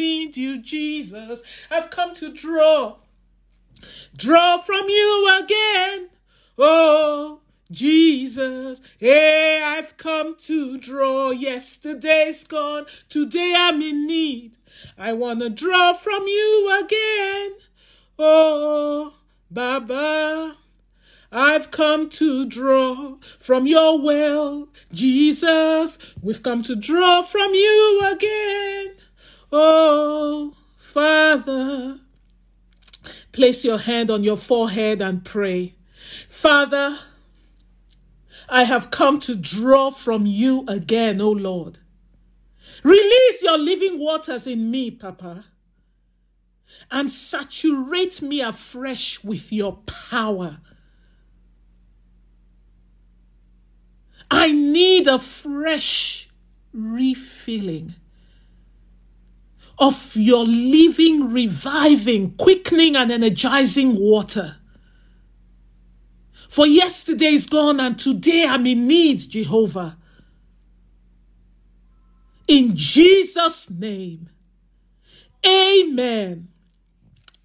need you, Jesus. I've come to draw, draw from you again. Oh, Jesus, hey, I've come to draw. Yesterday's gone, today I'm in need. I want to draw from you again. Oh, Baba, I've come to draw from your well. Jesus, we've come to draw from you again. Oh, Father, place your hand on your forehead and pray. Father, I have come to draw from you again, O Lord. Release your living waters in me, Papa, and saturate me afresh with your power. I need a fresh refilling of your living, reviving, quickening, and energizing water. For yesterday is gone and today I'm in need, Jehovah. In Jesus' name, amen.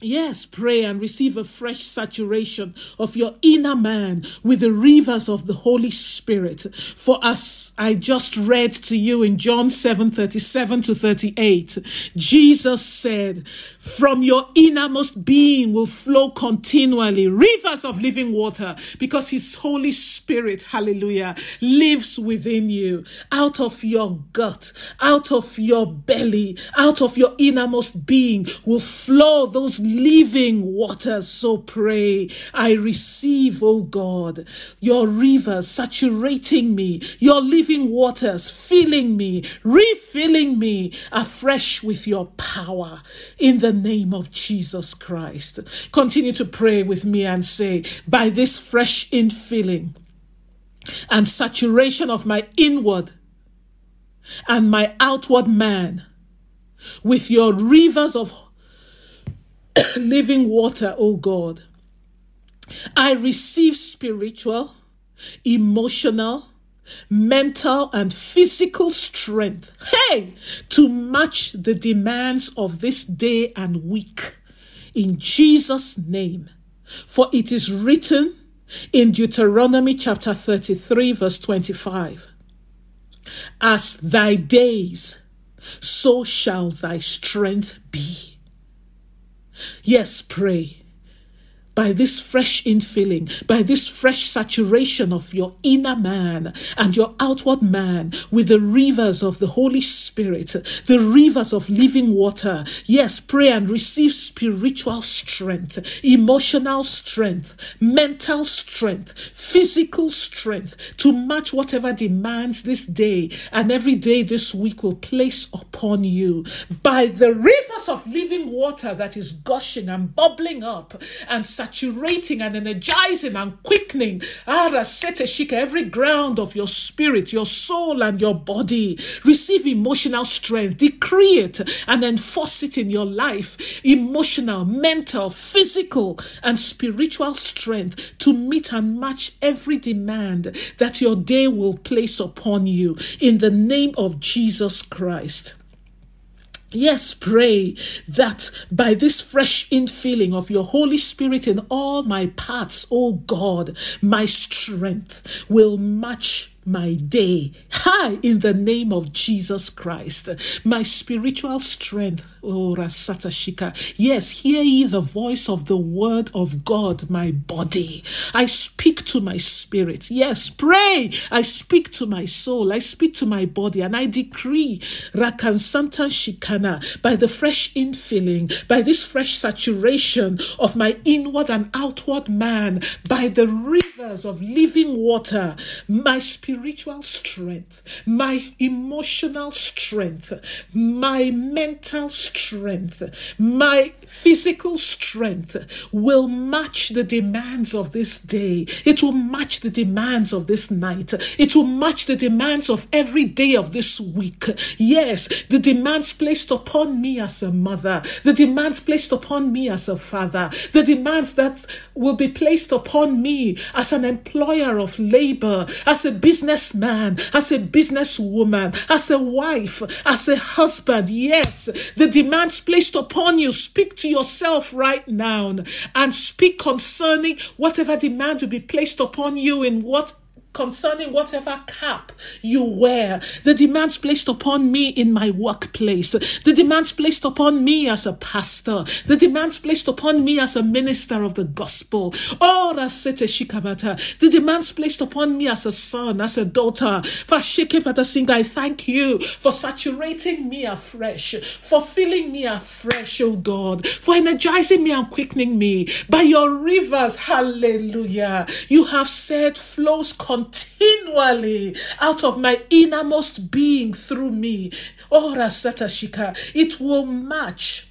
Yes, pray and receive a fresh saturation of your inner man with the rivers of the Holy Spirit. For as I just read to you in John 7 37 to 38, Jesus said, From your innermost being will flow continually rivers of living water because his Holy Spirit, hallelujah, lives within you. Out of your gut, out of your belly, out of your innermost being will flow those living waters. So pray. I receive, oh God, your rivers saturating me, your living waters filling me, refilling me afresh with your power in the name of Jesus Christ. Continue to pray with me and say, by this fresh infilling and saturation of my inward and my outward man with your rivers of living water, O God. I receive spiritual, emotional, mental, and physical strength, hey, to match the demands of this day and week. In Jesus' name. For it is written in Deuteronomy chapter 33, verse 25 As thy days, so shall thy strength be. Yes, pray. By this fresh infilling, by this fresh saturation of your inner man and your outward man with the rivers of the Holy Spirit, the rivers of living water. Yes, pray and receive spiritual strength, emotional strength, mental strength, physical strength to match whatever demands this day and every day this week will place upon you by the rivers of living water that is gushing and bubbling up and saturating and energizing and quickening every ground of your spirit, your soul, and your body. Receive emotional strength, decree it, and enforce it in your life. Emotional, mental, physical, and spiritual strength to meet and match every demand that your day will place upon you in the name of Jesus Christ. Yes, pray that by this fresh infilling of your Holy Spirit in all my parts, oh God, my strength will match my day. Hi, in the name of Jesus Christ. My spiritual strength. Oh, Rasata Shika. Yes, hear ye the voice of the word of God, my body. I speak to my spirit. Yes, pray. I speak to my soul. I speak to my body and I decree Rakansanta Shikana by the fresh infilling, by this fresh saturation of my inward and outward man, by the rivers of living water, my spirit spiritual strength, my emotional strength, my mental strength, my physical strength will match the demands of this day. It will match the demands of this night. It will match the demands of every day of this week. Yes, the demands placed upon me as a mother, the demands placed upon me as a father, the demands that will be placed upon me as an employer of labor, as a business businessman, as a businesswoman, as a wife, as a husband. Yes, the demands placed upon you, speak to yourself right now and speak concerning whatever demand will be placed upon you in what concerning whatever cap you wear, the demands placed upon me in my workplace, the demands placed upon me as a pastor, the demands placed upon me as a minister of the gospel, the demands placed upon me as a son, as a daughter. I thank you for saturating me afresh, for filling me afresh, oh God, for energizing me and quickening me by your rivers. Hallelujah. You have said flows continually out of my innermost being through me. Ora satashika. It will match.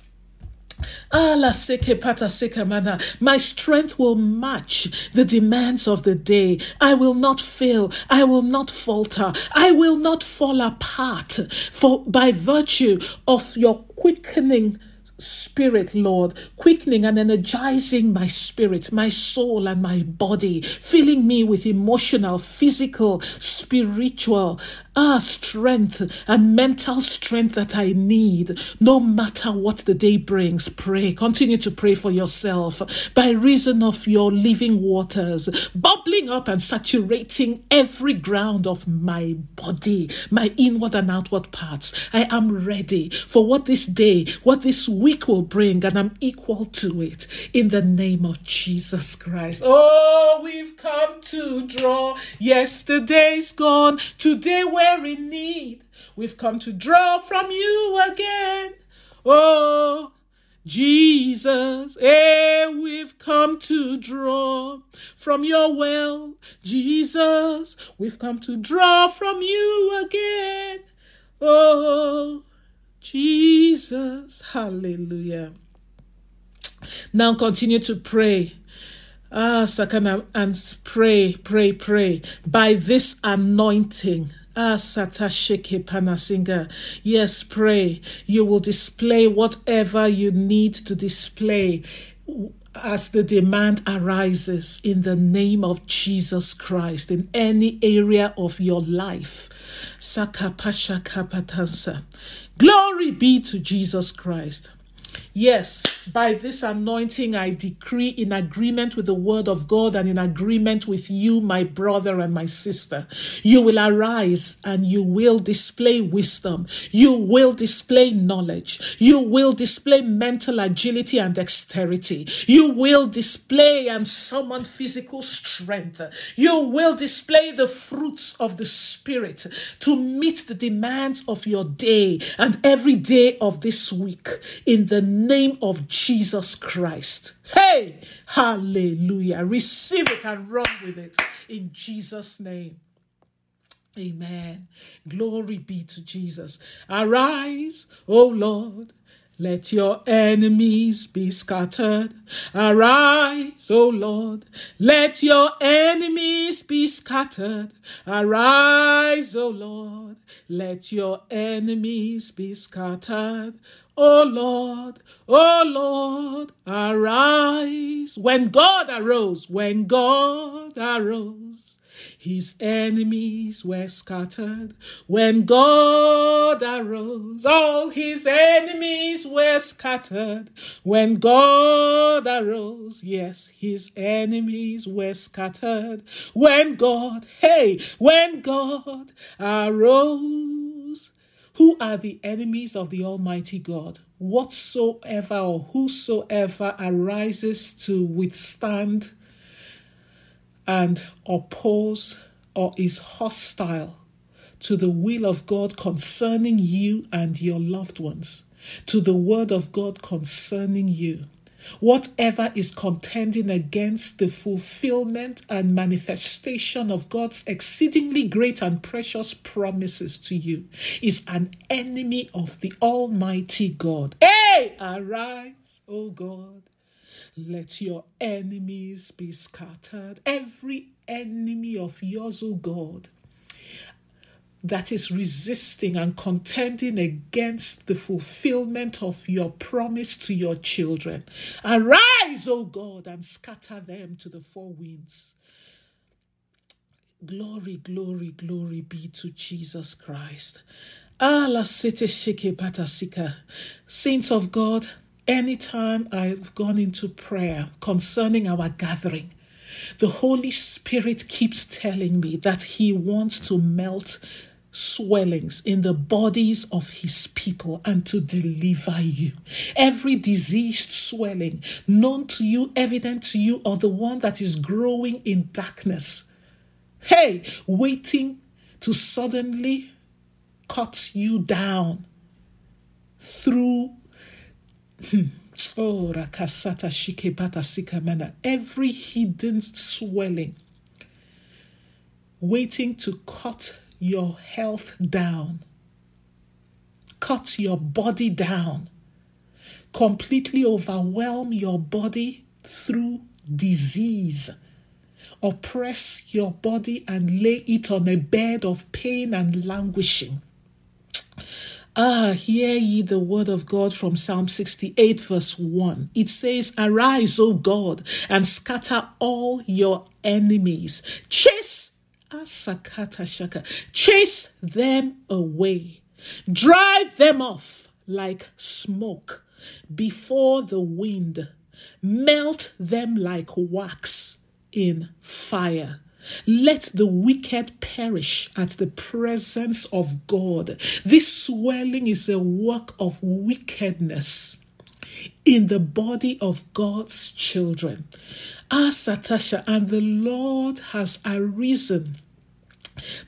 My strength will match the demands of the day. I will not fail. I will not falter. I will not fall apart. For by virtue of your quickening spirit, Lord, quickening and energizing my spirit, my soul, and my body, filling me with emotional, physical, spiritual, ah, strength and mental strength that I need, no matter what the day brings. Pray. Continue to pray for yourself by reason of your living waters, bubbling up and saturating every ground of my body, my inward and outward parts. I am ready for what this day, what this week will bring, and I'm equal to it in the name of Jesus Christ. Oh, we've come to draw. Yesterday's gone. Today we're we're in need. We've come to draw from you again. Oh, Jesus, eh, we've come to draw from your well. Jesus, we've come to draw from you again. Oh, Jesus, hallelujah. Now continue to pray. Ah, Sakana, and pray, pray, pray. By this anointing, Satashike Panasinga. Yes, pray. You will display whatever you need to display as the demand arises in the name of Jesus Christ in any area of your life. Sakapashakapatansa. Glory be to Jesus Christ. Yes, by this anointing, I decree in agreement with the word of God and in agreement with you, my brother and my sister. You will arise and you will display wisdom. You will display knowledge. You will display mental agility and dexterity. You will display and summon physical strength. You will display the fruits of the Spirit to meet the demands of your day and every day of this week in the name of Jesus Christ. Hey, hallelujah. Receive it and run with it in Jesus' name. Amen. Glory be to Jesus. Arise, O Lord. Let your enemies be scattered. Arise, O Lord. Let your enemies be scattered. Arise, O Lord. Let your enemies be scattered. O Lord, O Lord, arise. When God arose, when God arose, his enemies were scattered. When God arose, all his enemies were scattered. When God arose, yes, his enemies were scattered. When God, hey, when God arose, who are the enemies of the Almighty God? Whatsoever or whosoever arises to withstand and oppose or is hostile to the will of God concerning you and your loved ones, to the word of God concerning you. Whatever is contending against the fulfillment and manifestation of God's exceedingly great and precious promises to you is an enemy of the Almighty God. Hey, arise, O God. Let your enemies be scattered. Every enemy of yours, O God, that is resisting and contending against the fulfillment of your promise to your children. Arise, O God, and scatter them to the four winds. Glory, glory, glory be to Jesus Christ. Allah sete sheke patasika. Saints of God, anytime I've gone into prayer concerning our gathering, the Holy Spirit keeps telling me that He wants to melt swellings in the bodies of his people and to deliver you. Every diseased swelling known to you, evident to you, or the one that is growing in darkness. Hey, waiting to suddenly cut you down through. Hmm, oh, Rakasata Shikebata Sikamana. Every hidden swelling waiting to cut your health down, cut your body down, completely overwhelm your body through disease. Oppress your body and lay it on a bed of pain and languishing. Ah, hear ye the word of God from Psalm 68, verse 1. It says, Arise, O God, and scatter all your enemies. Chase. Chase them away. Drive them off like smoke before the wind. Melt them like wax in fire. Let the wicked perish at the presence of God. This swelling is a work of wickedness in the body of God's children. Ah, Satasha, and the Lord has arisen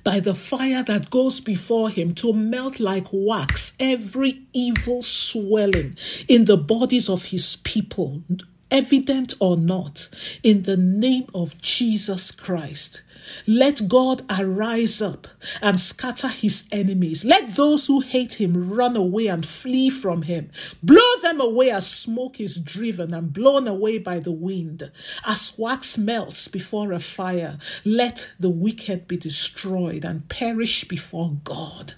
by the fire that goes before him to melt like wax every evil swelling in the bodies of his people, evident or not, in the name of Jesus Christ. Let God arise up and scatter his enemies. Let those who hate him run away and flee from him. Blow them away as smoke is driven and blown away by the wind. As wax melts before a fire, let the wicked be destroyed and perish before God.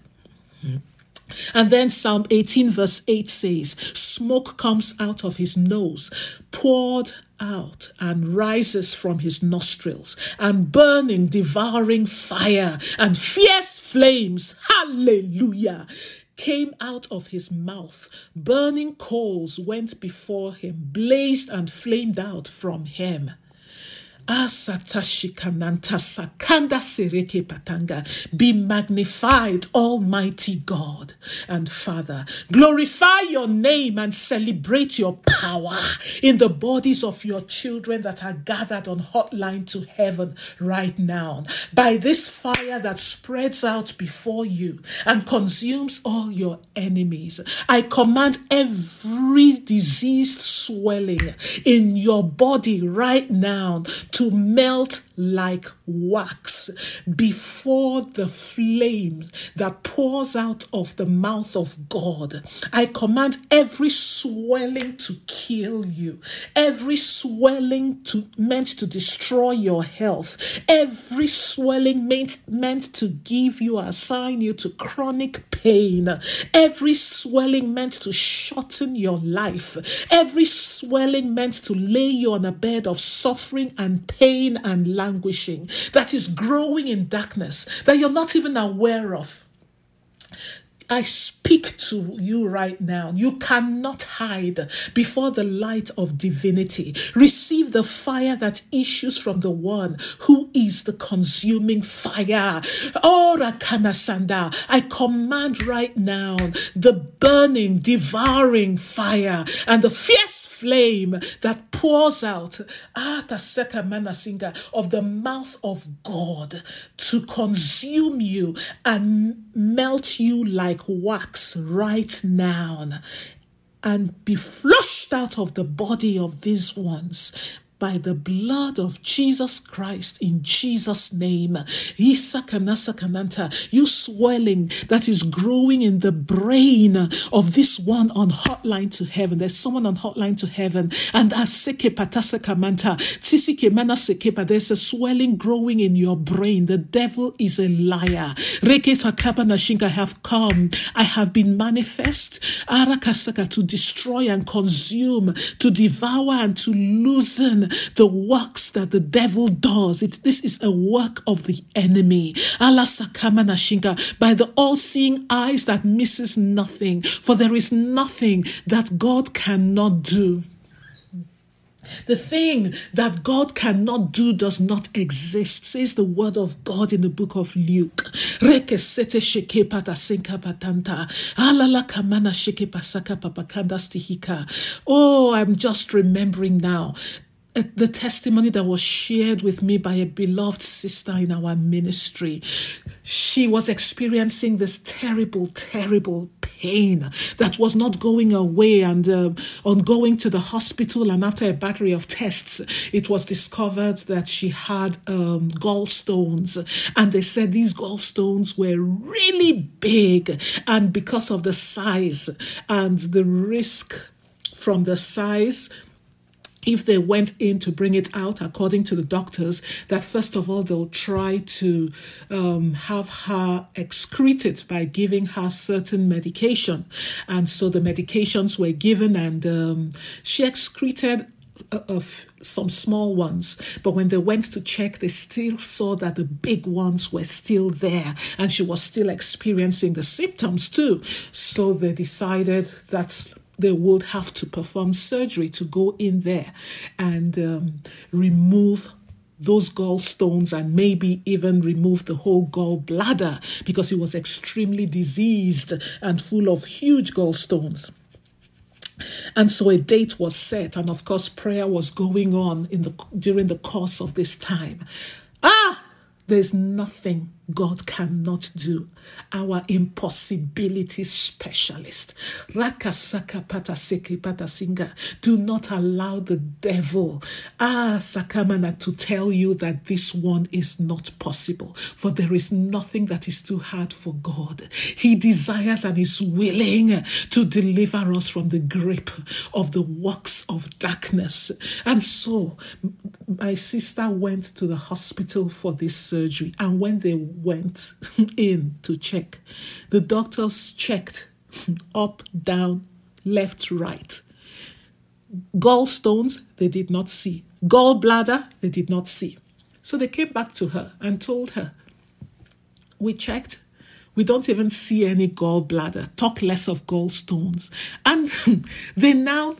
And then Psalm 18, verse 8 says, Smoke comes out of his nose, poured out and rises from his nostrils, and burning, devouring fire and fierce flames. Hallelujah! Came out of his mouth. Burning coals went before him, blazed and flamed out from him. Be magnified, Almighty God and Father. Glorify your name and celebrate your power in the bodies of your children that are gathered on hotline to heaven right now. By this fire that spreads out before you and consumes all your enemies, I command every diseased swelling in your body right now to melt like wax before the flames that pours out of the mouth of God. I command every swelling to kill you, every swelling to meant to destroy your health, every swelling meant meant to give you assign you to chronic pain, every swelling meant to shorten your life, every swelling meant to lay you on a bed of suffering and pain and languishing that is growing in darkness that you're not even aware of. I speak to you right now. You cannot hide before the light of divinity. Receive the fire that issues from the one who is the consuming fire. Oh, Ora kanasanda. I command right now the burning, devouring fire and the fierce flame that pours out ah, of the mouth of God to consume you and melt you like wax right now and be flushed out of the body of these ones by the blood of Jesus Christ in Jesus' name. You swelling that is growing in the brain of this one on hotline to heaven. There's someone on hotline to heaven, and there's a swelling growing in your brain. The devil is a liar. I have come. I have been manifest to destroy and consume, to devour and to loosen the works that the devil does. It, this is a work of the enemy. Allah Sakamana Nashinka, by the all seeing eyes that misses nothing, for there is nothing that God cannot do. The thing that God cannot do does not exist, says the word of God in the book of Luke. Oh, I'm just remembering now the testimony that was shared with me by a beloved sister in our ministry. She was experiencing this terrible, terrible pain that was not going away. And uh, on going to the hospital, and after a battery of tests, it was discovered that she had um, gallstones. And they said these gallstones were really big. And because of the size and the risk from the size, if they went in to bring it out, according to the doctors, that first of all they'll try to um, have her excrete it by giving her certain medication. And so the medications were given, and um, she excreted of some small ones, but when they went to check, they still saw that the big ones were still there and she was still experiencing the symptoms too. So they decided that they would have to perform surgery to go in there and um, remove those gallstones and maybe even remove the whole gallbladder because he was extremely diseased and full of huge gallstones. And so a date was set, and of course, prayer was going on in the during the course of this time. Ah, there's nothing God cannot do. Our impossibility specialist. Rakasaka pataseke patasinga. Do not allow the devil, ah, Sakamana, to tell you that this one is not possible. For there is nothing that is too hard for God. He desires and is willing to deliver us from the grip of the works of darkness. And so, my sister went to the hospital for this surgery. And when they went in to check. The doctors checked up, down, left, right. Gallstones, they did not see. Gallbladder, they did not see. So they came back to her and told her, We checked. We don't even see any gallbladder, talk less of gallstones. And they now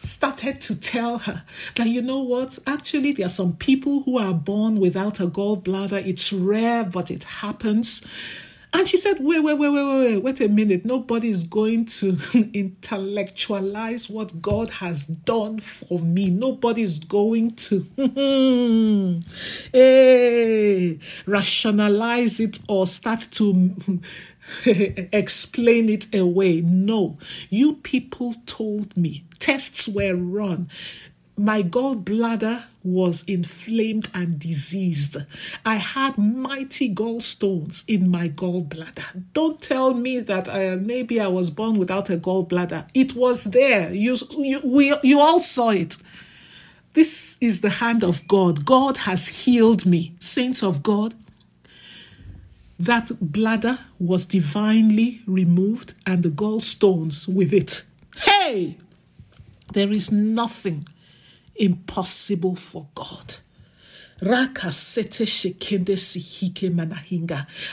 started to tell her that you know what? Actually there are some people who are born without a gallbladder. It's rare but it happens. And she said wait wait wait wait wait wait a minute. Nobody is going to intellectualize what god has done for me. Nobody is going to hey, rationalize it or start to explain it away. No, you people told me tests were run. My gallbladder was inflamed and diseased. I had mighty gallstones in my gallbladder. Don't tell me that uh, maybe I was born without a gallbladder. It was there. You, you, we, you all saw it. This is the hand of God. God has healed me. Saints of God, that bladder was divinely removed and the gallstones with it. Hey! There is nothing impossible for God.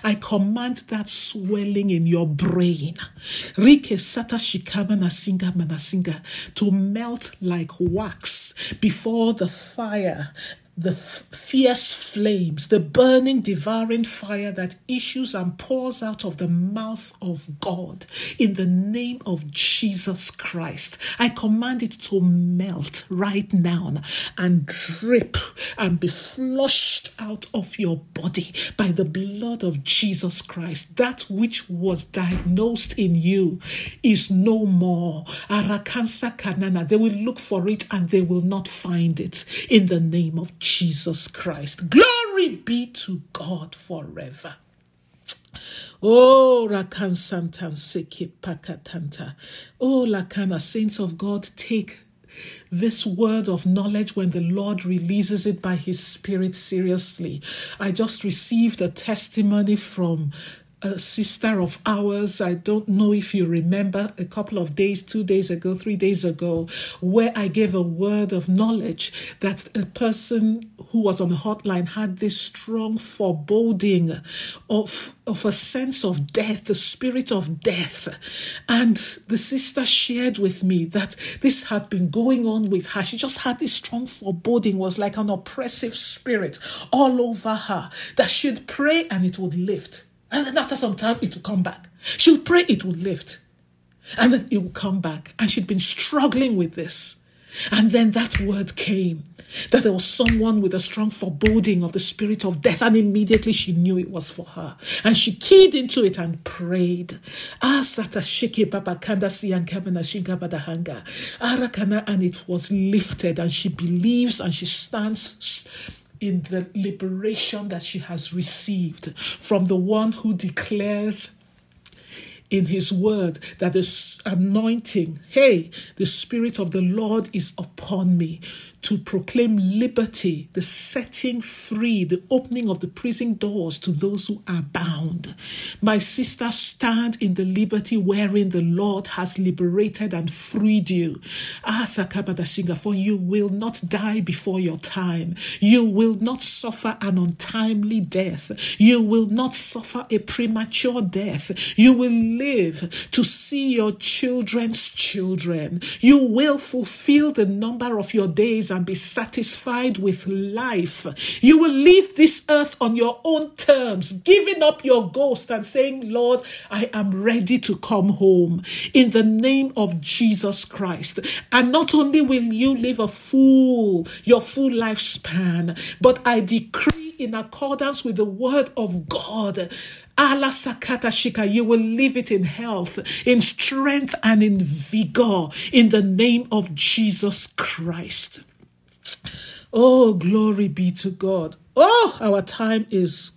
I command that swelling in your brain to melt like wax before the fire the f- fierce flames, the burning, devouring fire that issues and pours out of the mouth of God in the name of Jesus Christ. I command it to melt right now and drip and be flushed out of your body by the blood of Jesus Christ. That which was diagnosed in you is no more. Arakansa kanana. They will look for it and they will not find it in the name of Jesus Christ. Glory be to God forever. Oh, Rakan Santan Seke Pakatanta. Oh, Lakana, saints of God, take this word of knowledge when the Lord releases it by His Spirit seriously. I just received a testimony from a sister of ours. I don't know if you remember a couple of days, two days ago, three days ago, where I gave a word of knowledge that a person who was on the hotline had this strong foreboding of, of a sense of death, the spirit of death. And the sister shared with me that this had been going on with her. She just had this strong foreboding, was like an oppressive spirit all over her, that she'd pray and it would lift and then after some time, it will come back. She would pray, it would lift. And then it would come back. And she'd been struggling with this. And then that word came that there was someone with a strong foreboding of the spirit of death, and immediately she knew it was for her. And she keyed into it and prayed. Ah, and it was lifted, and she believes and she stands in the liberation that she has received from the one who declares in his word that this anointing, hey, the Spirit of the Lord is upon me to proclaim liberty, the setting free, the opening of the prison doors to those who are bound. My sister, stand in the liberty wherein the Lord has liberated and freed you. Ah, for you will not die before your time. You will not suffer an untimely death. You will not suffer a premature death. You will live to see your children's children. You will fulfill the number of your days and be satisfied with life. You will leave this earth on your own terms, giving up your ghost and saying, Lord, I am ready to come home in the name of Jesus Christ. And not only will you live a full, your full lifespan, but I decree in accordance with the word of God. Allah Sakata Shika, you will live it in health, in strength, and in vigor in the name of Jesus Christ. Oh, glory be to God. Oh, our time is.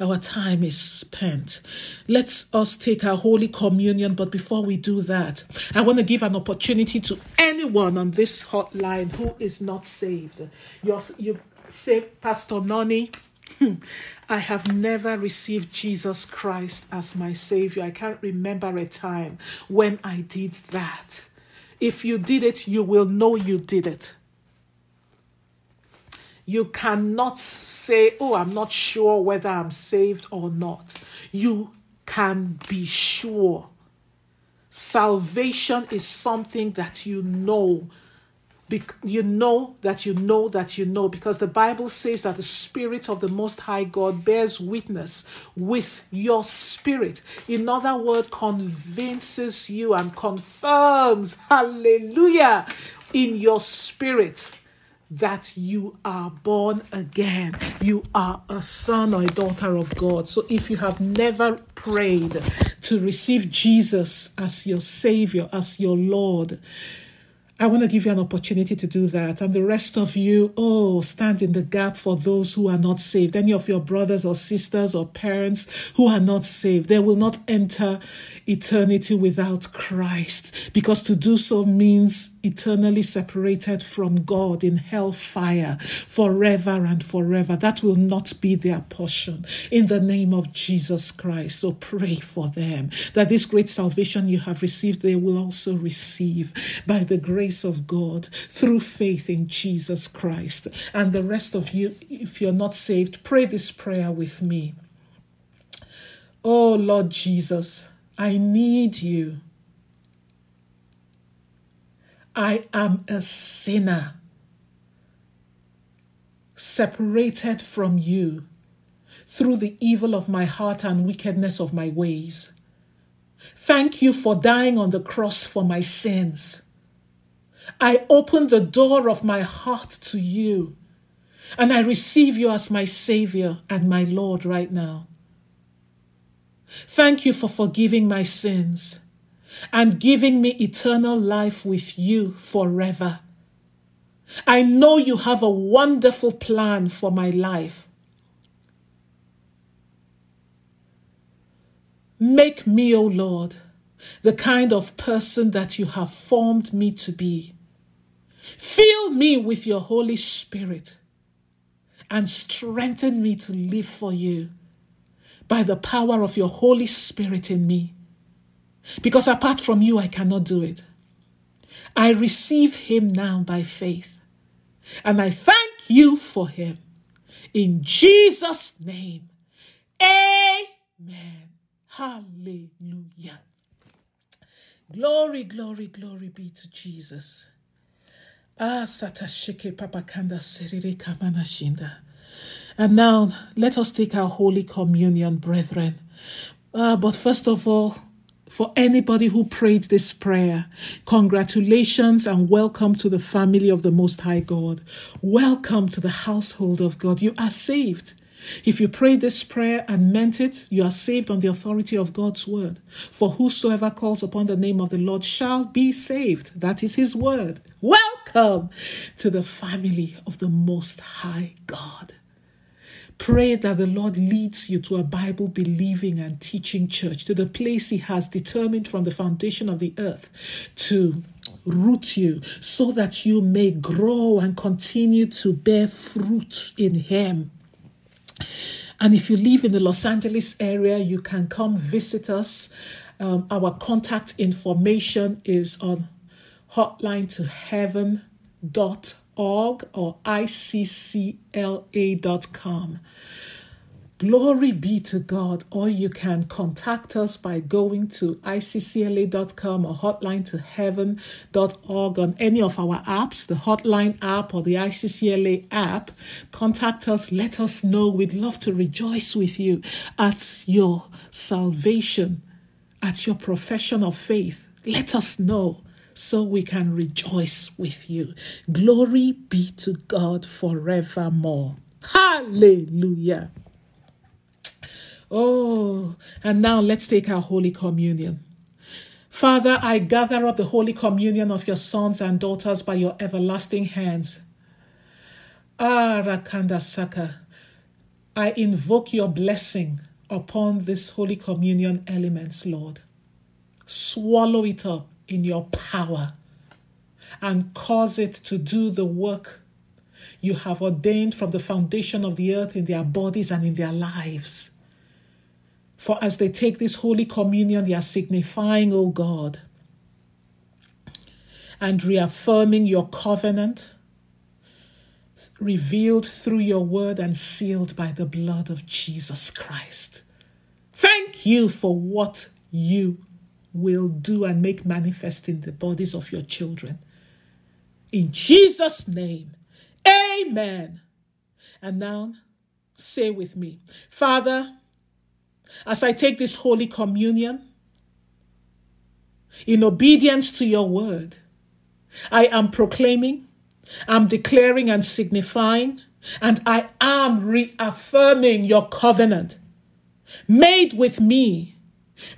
Our time is spent. Let's us take our Holy Communion. But before we do that, I want to give an opportunity to anyone on this hotline who is not saved. You're, you say, Pastor Noni, hmm, I have never received Jesus Christ as my Savior. I can't remember a time when I did that. If you did it, you will know you did it. You cannot say, Oh, I'm not sure whether I'm saved or not. You can be sure. Salvation is something that you know. You know that you know that you know because the Bible says that the Spirit of the Most High God bears witness with your spirit. In other words, convinces you and confirms, hallelujah, in your spirit that you are born again. You are a son or a daughter of God. So if you have never prayed to receive Jesus as your Savior, as your Lord, I want to give you an opportunity to do that. And the rest of you, oh, stand in the gap for those who are not saved. Any of your brothers or sisters or parents who are not saved, they will not enter eternity without Christ because to do so means eternally separated from God in hellfire forever and forever. That will not be their portion in the name of Jesus Christ. So pray for them that this great salvation you have received, they will also receive by the grace of God through faith in Jesus Christ. And the rest of you, if you're not saved, pray this prayer with me. Oh Lord Jesus, I need you. I am a sinner, separated from you through the evil of my heart and wickedness of my ways. Thank you for dying on the cross for my sins. I open the door of my heart to you, and I receive you as my Savior and my Lord right now. Thank you for forgiving my sins and giving me eternal life with you forever. I know you have a wonderful plan for my life. Make me, O oh Lord, the kind of person that you have formed me to be. Fill me with your Holy Spirit and strengthen me to live for you. by the power of your Holy Spirit in me. Because apart from you, I cannot do it. I receive him now by faith. And I thank you for him. In Jesus' name. Amen. Hallelujah. Glory, glory, glory be to Jesus. Ah, satashike papakanda serere kamana shinda. And now let us take our Holy Communion, brethren. Uh, but first of all, for anybody who prayed this prayer, congratulations and welcome to the family of the Most High God. Welcome to the household of God. You are saved. If you prayed this prayer and meant it, you are saved on the authority of God's word. For whosoever calls upon the name of the Lord shall be saved. That is his word. Welcome to the family of the Most High God. Pray that the Lord leads you to a Bible believing and teaching church, to the place He has determined from the foundation of the earth to root you so that you may grow and continue to bear fruit in Him. And if you live in the Los Angeles area, you can come visit us. Um, our contact information is on hotline to heaven dot org or iccla.com. Glory be to God. Or you can contact us by going to iccla.com or hotline to heaven.org on any of our apps, the hotline app or the ICCLA app. Contact us. Let us know. We'd love to rejoice with you at your salvation, at your profession of faith. Let us know so we can rejoice with you. Glory be to God forevermore. Hallelujah. Oh, and now let's take our Holy Communion. Father, I gather up the Holy Communion of your sons and daughters by your everlasting hands. Ah, Rakanda Saka, I invoke your blessing upon this Holy Communion elements, Lord. Swallow it up in your power and cause it to do the work you have ordained from the foundation of the earth in their bodies and in their lives. For as they take this Holy Communion, they are signifying, O God, and reaffirming your covenant, revealed through your word and sealed by the blood of Jesus Christ. Thank you for what you will do and make manifest in the bodies of your children. In Jesus' name, amen. And now, say with me Father, as I take this Holy Communion, in obedience to your word, I am proclaiming, I'm declaring and signifying, and I am reaffirming your covenant made with me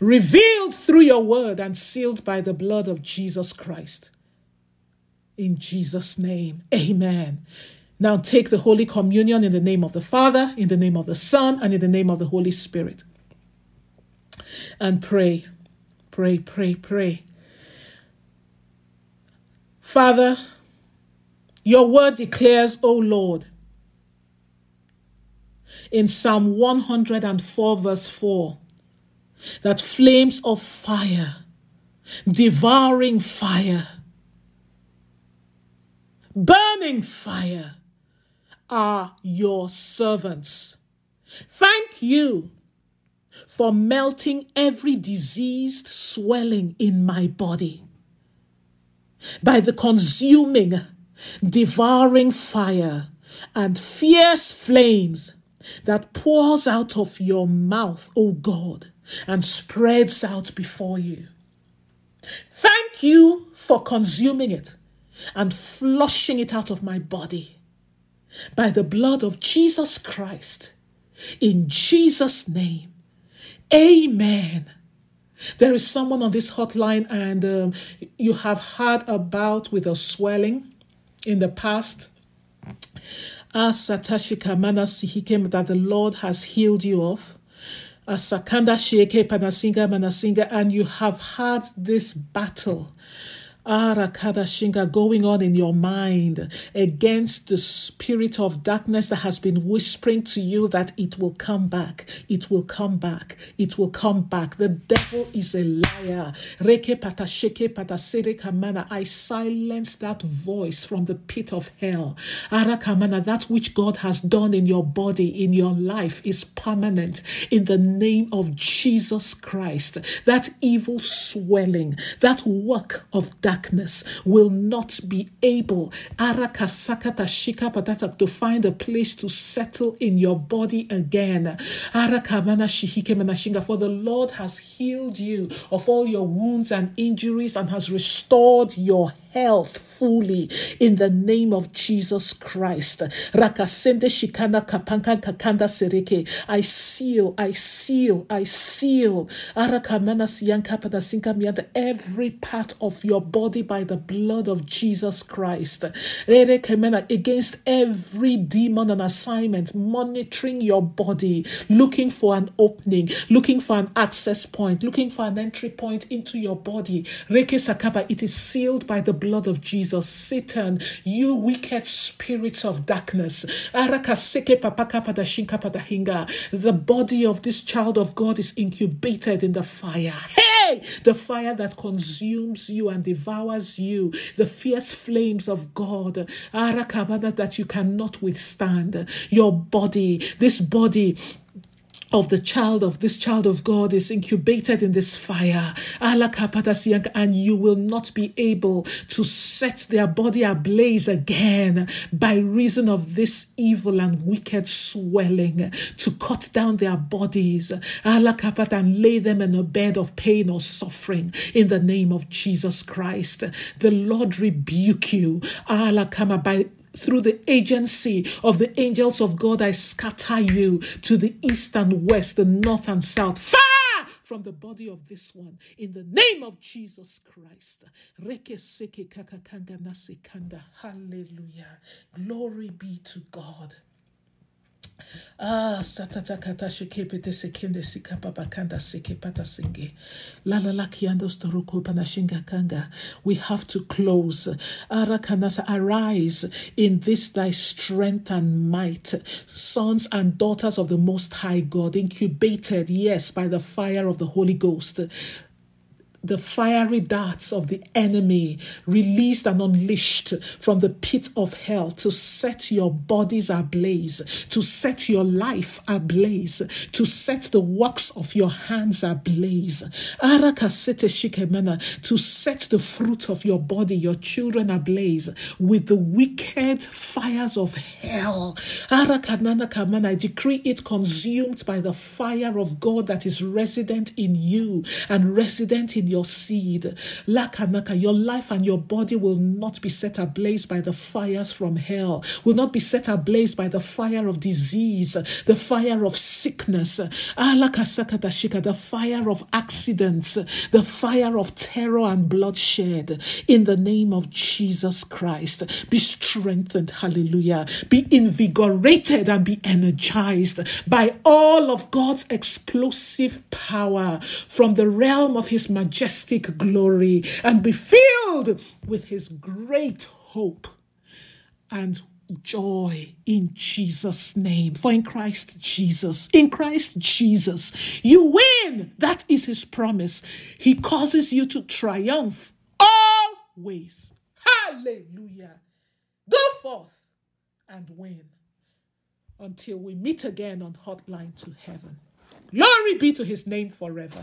revealed through your word and sealed by the blood of Jesus Christ. In Jesus' name, amen. Now take the Holy Communion in the name of the Father, in the name of the Son, and in the name of the Holy Spirit. And pray, pray, pray, pray. Father, your word declares, O Lord, in Psalm 104, verse 4 that flames of fire, devouring fire, burning fire are your servants. Thank you for melting every diseased swelling in my body by the consuming, devouring fire and fierce flames that pours out of your mouth, O God and spreads out before you. Thank you for consuming it and flushing it out of my body by the blood of Jesus Christ. In Jesus' name, amen. There is someone on this hotline, and um, you have had a bout with a swelling in the past. Ask Satashika Manasihikem that the Lord has healed you of. Sakanda Sheke Panasinga Manasinga, and you have had this battle Arakadashinga going on in your mind against the spirit of darkness that has been whispering to you that it will come back, it will come back, it will come back. The devil is a liar. Reke patasheke patasere kamana. I silence that voice from the pit of hell. Arakamana, that which God has done in your body, in your life, is permanent in the name of Jesus Christ. That evil swelling, that work of darkness darkness will not be able to find a place to settle in your body again. For the Lord has healed you of all your wounds and injuries and has restored your health fully in the name of Jesus Christ. Rakasende shikana kapanka kakanda sereke. I seal, I seal, I seal. Arakamana siyanka padasinka mianta every part of your body by the blood of Jesus Christ. Against every demon and assignment, monitoring your body, looking for an opening, looking for an access point, looking for an entry point into your body. Reke sakaba, it is sealed by the blood of Jesus. Satan, you wicked spirits of darkness. The body of this child of God is incubated in the fire. Hey! The fire that consumes you and devours you. The fierce flames of God. That you cannot withstand. Your body, this body of the child of this child of God is incubated in this fire. And you will not be able to set their body ablaze again by reason of this evil and wicked swelling to cut down their bodies and lay them in a bed of pain or suffering in the name of Jesus Christ. The Lord rebuke you by through the agency of the angels of God, I scatter you to the east and west, the north and south, far from the body of this one. In the name of Jesus Christ. Hallelujah. Glory be to God. Ah, satata kata shikepete sekende sikapa bakanda sekepata singe. Lala lakiando storuko panashinga kanga. We have to close. Arakanasa, arise in this thy strength and might. Sons and daughters of the Most High God, incubated, yes, by the fire of the Holy Ghost the fiery darts of the enemy released and unleashed from the pit of hell to set your bodies ablaze, to set your life ablaze, to set the works of your hands ablaze. To set the fruit of your body, your children ablaze with the wicked fires of hell. I decree it consumed by the fire of God that is resident in you and resident in your seed. Lakanaka, your life and your body will not be set ablaze by the fires from hell, will not be set ablaze by the fire of disease, the fire of sickness, ah, the fire of accidents, the fire of terror and bloodshed. In the name of Jesus Christ, be strengthened, hallelujah. Be invigorated and be energized by all of God's explosive power from the realm of His majesty majestic glory and be filled with his great hope and joy in Jesus' name. For in Christ Jesus, in Christ Jesus, you win. That is his promise. He causes you to triumph always. Hallelujah. Go forth and win until we meet again on Hotline to Heaven. Glory be to his name forever.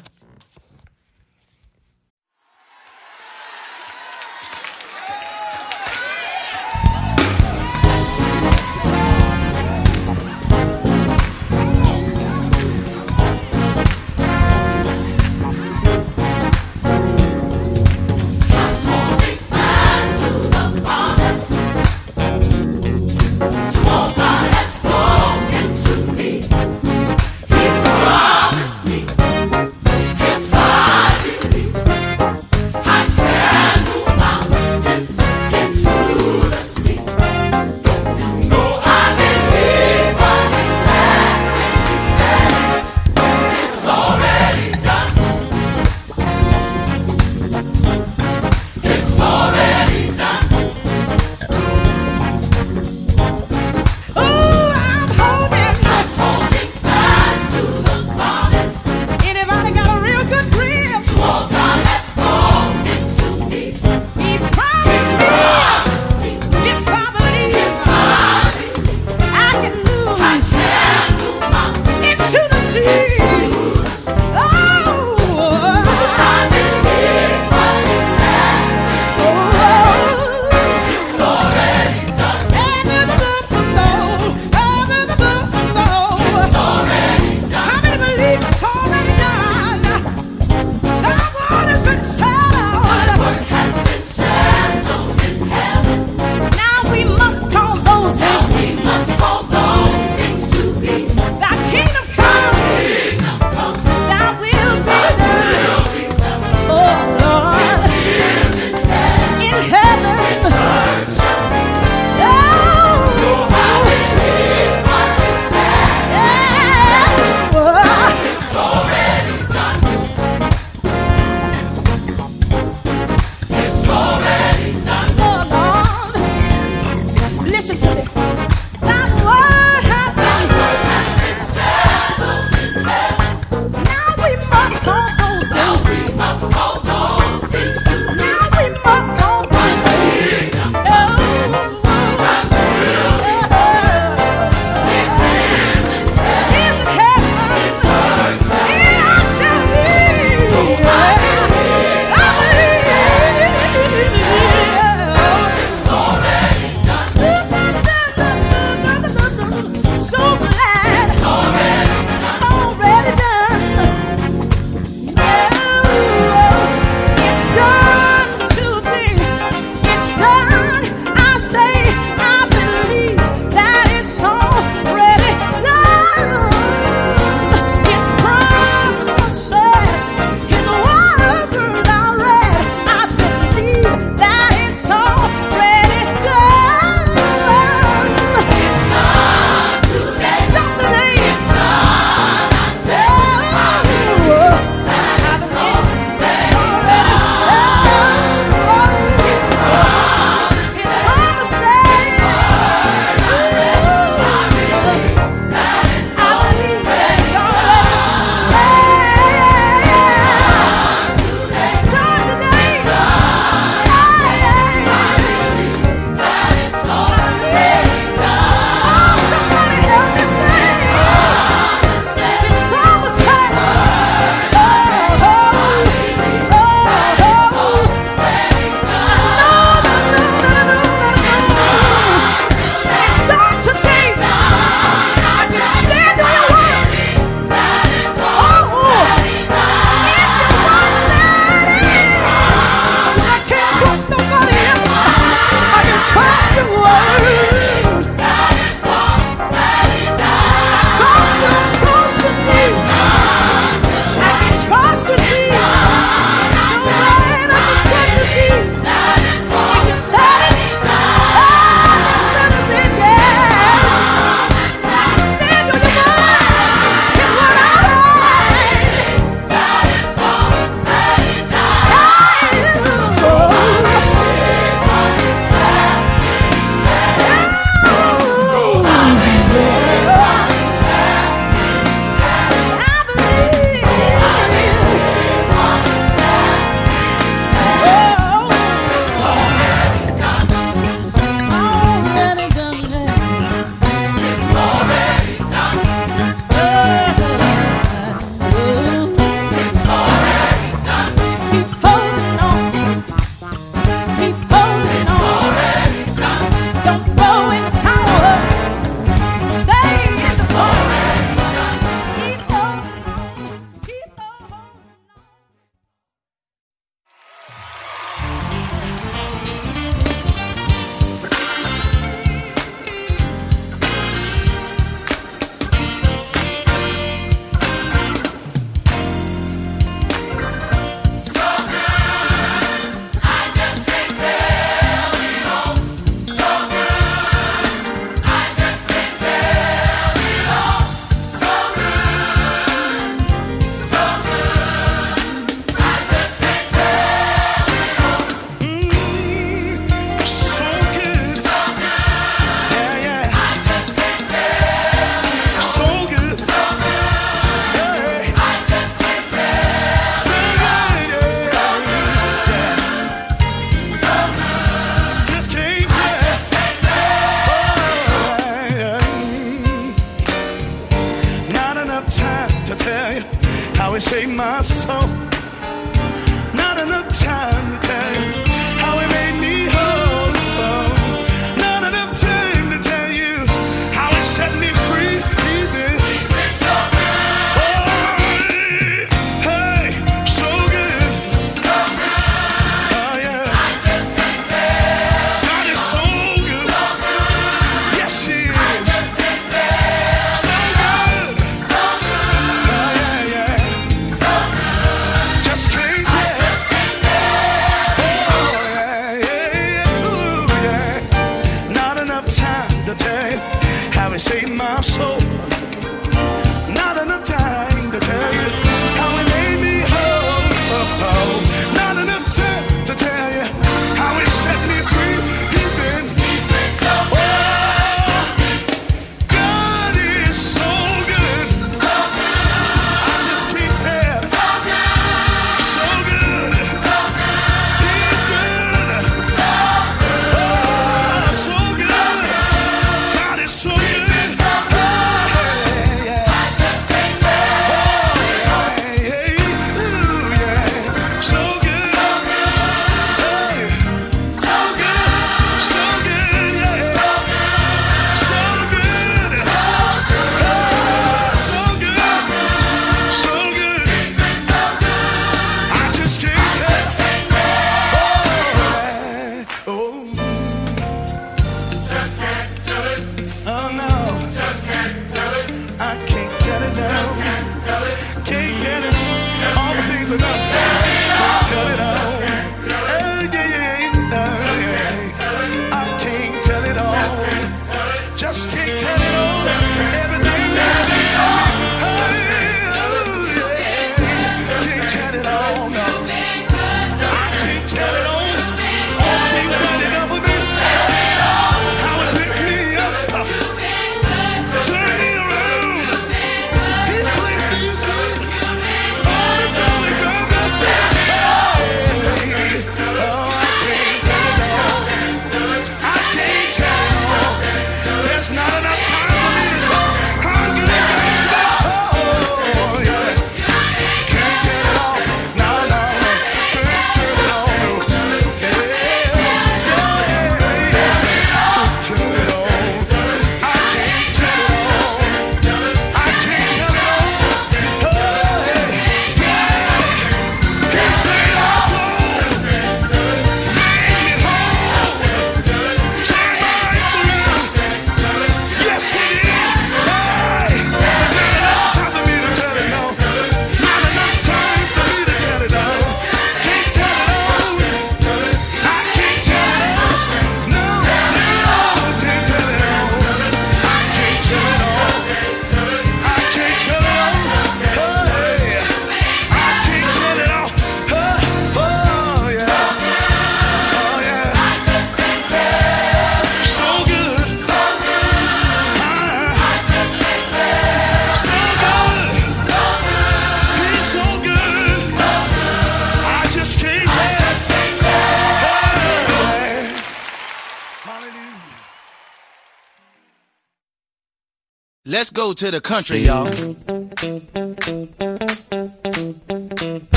Let's go to the country, y'all. In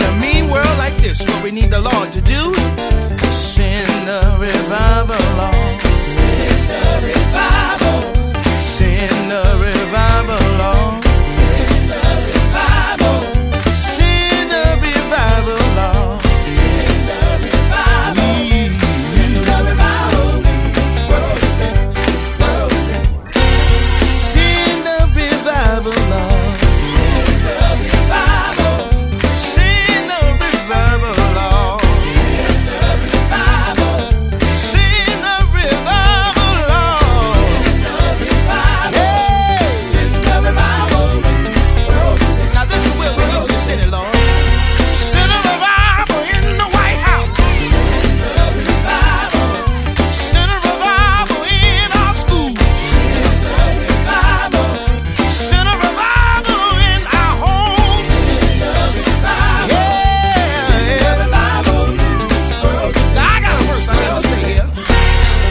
a mean world like this, what we need the Lord to do is send the revival, along. Send the revival. Send the revival.